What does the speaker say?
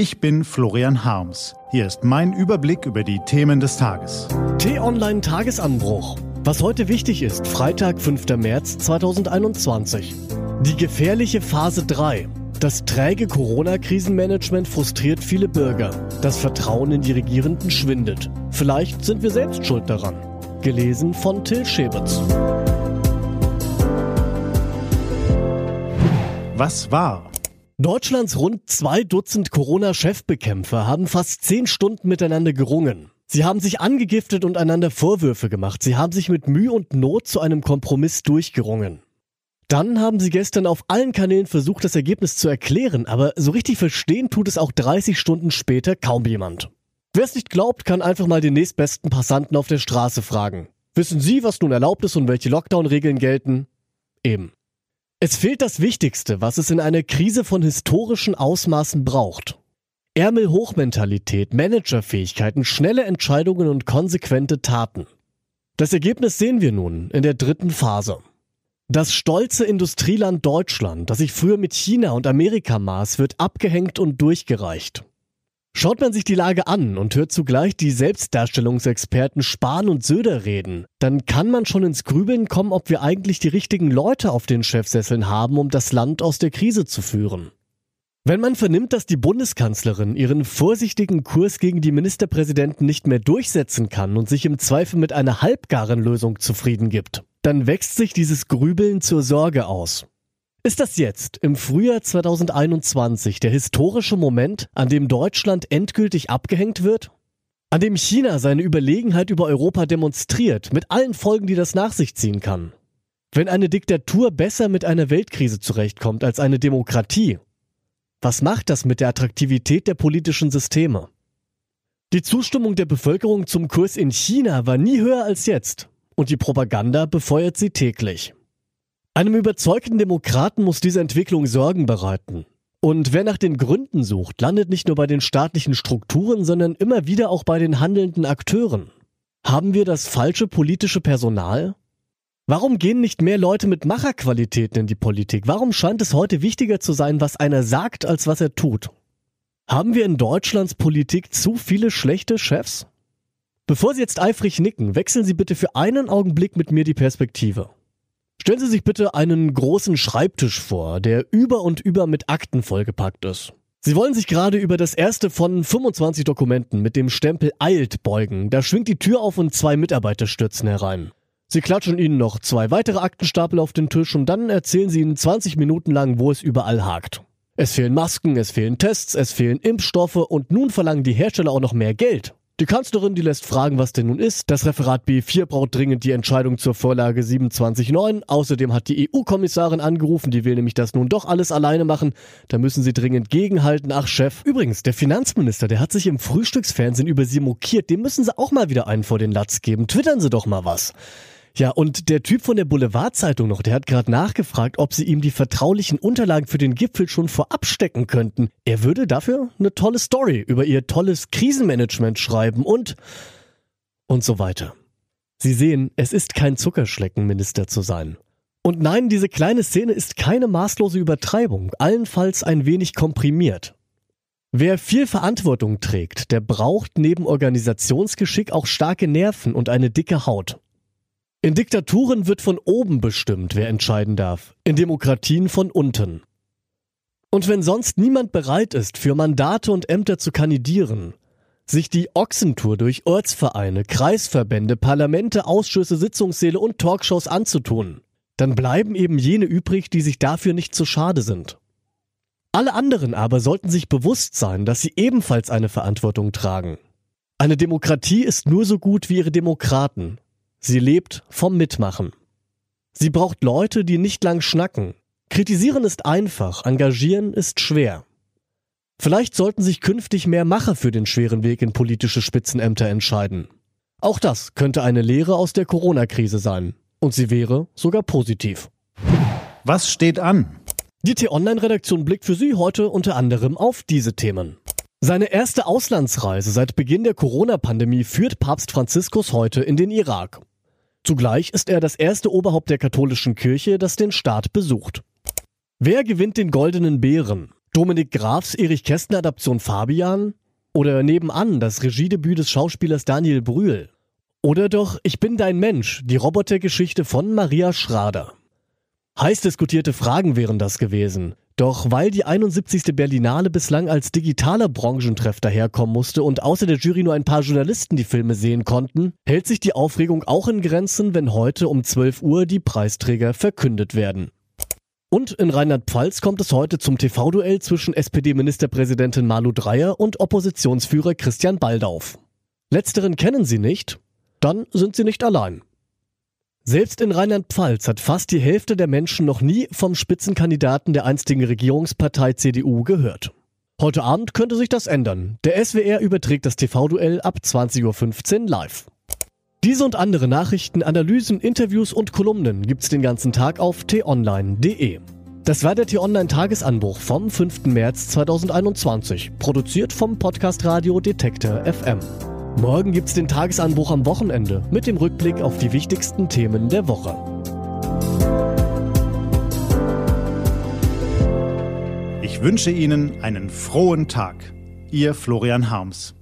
Ich bin Florian Harms. Hier ist mein Überblick über die Themen des Tages. T-Online Tagesanbruch. Was heute wichtig ist, Freitag, 5. März 2021. Die gefährliche Phase 3. Das träge Corona-Krisenmanagement frustriert viele Bürger. Das Vertrauen in die Regierenden schwindet. Vielleicht sind wir selbst schuld daran. Gelesen von Till Schäbitz. Was war? Deutschlands rund zwei Dutzend Corona-Chefbekämpfer haben fast zehn Stunden miteinander gerungen. Sie haben sich angegiftet und einander Vorwürfe gemacht. Sie haben sich mit Mühe und Not zu einem Kompromiss durchgerungen. Dann haben sie gestern auf allen Kanälen versucht, das Ergebnis zu erklären, aber so richtig verstehen tut es auch 30 Stunden später kaum jemand. Wer es nicht glaubt, kann einfach mal den nächstbesten Passanten auf der Straße fragen. Wissen Sie, was nun erlaubt ist und welche Lockdown-Regeln gelten? Eben. Es fehlt das Wichtigste, was es in einer Krise von historischen Ausmaßen braucht. Ärmelhochmentalität, Managerfähigkeiten, schnelle Entscheidungen und konsequente Taten. Das Ergebnis sehen wir nun in der dritten Phase. Das stolze Industrieland Deutschland, das sich früher mit China und Amerika maß, wird abgehängt und durchgereicht. Schaut man sich die Lage an und hört zugleich die Selbstdarstellungsexperten Spahn und Söder reden, dann kann man schon ins Grübeln kommen, ob wir eigentlich die richtigen Leute auf den Chefsesseln haben, um das Land aus der Krise zu führen. Wenn man vernimmt, dass die Bundeskanzlerin ihren vorsichtigen Kurs gegen die Ministerpräsidenten nicht mehr durchsetzen kann und sich im Zweifel mit einer halbgaren Lösung zufrieden gibt, dann wächst sich dieses Grübeln zur Sorge aus. Ist das jetzt, im Frühjahr 2021, der historische Moment, an dem Deutschland endgültig abgehängt wird? An dem China seine Überlegenheit über Europa demonstriert, mit allen Folgen, die das nach sich ziehen kann? Wenn eine Diktatur besser mit einer Weltkrise zurechtkommt als eine Demokratie, was macht das mit der Attraktivität der politischen Systeme? Die Zustimmung der Bevölkerung zum Kurs in China war nie höher als jetzt, und die Propaganda befeuert sie täglich. Einem überzeugten Demokraten muss diese Entwicklung Sorgen bereiten. Und wer nach den Gründen sucht, landet nicht nur bei den staatlichen Strukturen, sondern immer wieder auch bei den handelnden Akteuren. Haben wir das falsche politische Personal? Warum gehen nicht mehr Leute mit Macherqualitäten in die Politik? Warum scheint es heute wichtiger zu sein, was einer sagt, als was er tut? Haben wir in Deutschlands Politik zu viele schlechte Chefs? Bevor Sie jetzt eifrig nicken, wechseln Sie bitte für einen Augenblick mit mir die Perspektive. Stellen Sie sich bitte einen großen Schreibtisch vor, der über und über mit Akten vollgepackt ist. Sie wollen sich gerade über das erste von 25 Dokumenten mit dem Stempel eilt beugen. Da schwingt die Tür auf und zwei Mitarbeiter stürzen herein. Sie klatschen Ihnen noch zwei weitere Aktenstapel auf den Tisch und dann erzählen Sie Ihnen 20 Minuten lang, wo es überall hakt. Es fehlen Masken, es fehlen Tests, es fehlen Impfstoffe und nun verlangen die Hersteller auch noch mehr Geld. Die Kanzlerin, die lässt fragen, was denn nun ist. Das Referat B4 braucht dringend die Entscheidung zur Vorlage 27.9. Außerdem hat die EU-Kommissarin angerufen, die will nämlich das nun doch alles alleine machen. Da müssen sie dringend gegenhalten. Ach, Chef. Übrigens, der Finanzminister, der hat sich im Frühstücksfernsehen über sie mokiert. Dem müssen sie auch mal wieder einen vor den Latz geben. Twittern sie doch mal was. Ja, und der Typ von der Boulevardzeitung noch, der hat gerade nachgefragt, ob sie ihm die vertraulichen Unterlagen für den Gipfel schon vorab stecken könnten. Er würde dafür eine tolle Story über ihr tolles Krisenmanagement schreiben und und so weiter. Sie sehen, es ist kein Zuckerschlecken, Minister zu sein. Und nein, diese kleine Szene ist keine maßlose Übertreibung, allenfalls ein wenig komprimiert. Wer viel Verantwortung trägt, der braucht neben Organisationsgeschick auch starke Nerven und eine dicke Haut. In Diktaturen wird von oben bestimmt, wer entscheiden darf, in Demokratien von unten. Und wenn sonst niemand bereit ist, für Mandate und Ämter zu kandidieren, sich die Ochsentour durch Ortsvereine, Kreisverbände, Parlamente, Ausschüsse, Sitzungssäle und Talkshows anzutun, dann bleiben eben jene übrig, die sich dafür nicht zu schade sind. Alle anderen aber sollten sich bewusst sein, dass sie ebenfalls eine Verantwortung tragen. Eine Demokratie ist nur so gut wie ihre Demokraten, Sie lebt vom Mitmachen. Sie braucht Leute, die nicht lang schnacken. Kritisieren ist einfach, engagieren ist schwer. Vielleicht sollten sich künftig mehr Macher für den schweren Weg in politische Spitzenämter entscheiden. Auch das könnte eine Lehre aus der Corona-Krise sein. Und sie wäre sogar positiv. Was steht an? Die T-Online-Redaktion blickt für Sie heute unter anderem auf diese Themen. Seine erste Auslandsreise seit Beginn der Corona-Pandemie führt Papst Franziskus heute in den Irak. Zugleich ist er das erste Oberhaupt der katholischen Kirche, das den Staat besucht. Wer gewinnt den goldenen Bären? Dominik Grafs Erich Kästner Adaption Fabian? Oder nebenan das Regiedebüt des Schauspielers Daniel Brühl? Oder doch Ich bin dein Mensch, die Robotergeschichte von Maria Schrader? Heiß diskutierte Fragen wären das gewesen. Doch weil die 71. Berlinale bislang als digitaler Branchentreff daherkommen musste und außer der Jury nur ein paar Journalisten die Filme sehen konnten, hält sich die Aufregung auch in Grenzen, wenn heute um 12 Uhr die Preisträger verkündet werden. Und in Rheinland-Pfalz kommt es heute zum TV-Duell zwischen SPD-Ministerpräsidentin Malu Dreyer und Oppositionsführer Christian Baldauf. Letzteren kennen Sie nicht? Dann sind Sie nicht allein. Selbst in Rheinland-Pfalz hat fast die Hälfte der Menschen noch nie vom Spitzenkandidaten der einstigen Regierungspartei CDU gehört. Heute Abend könnte sich das ändern. Der SWR überträgt das TV-Duell ab 20.15 Uhr live. Diese und andere Nachrichten, Analysen, Interviews und Kolumnen gibt's den ganzen Tag auf t-online.de. Das war der T-Online-Tagesanbruch vom 5. März 2021, produziert vom Podcast Radio Detektor FM. Morgen gibt's den Tagesanbruch am Wochenende mit dem Rückblick auf die wichtigsten Themen der Woche. Ich wünsche Ihnen einen frohen Tag. Ihr Florian Harms.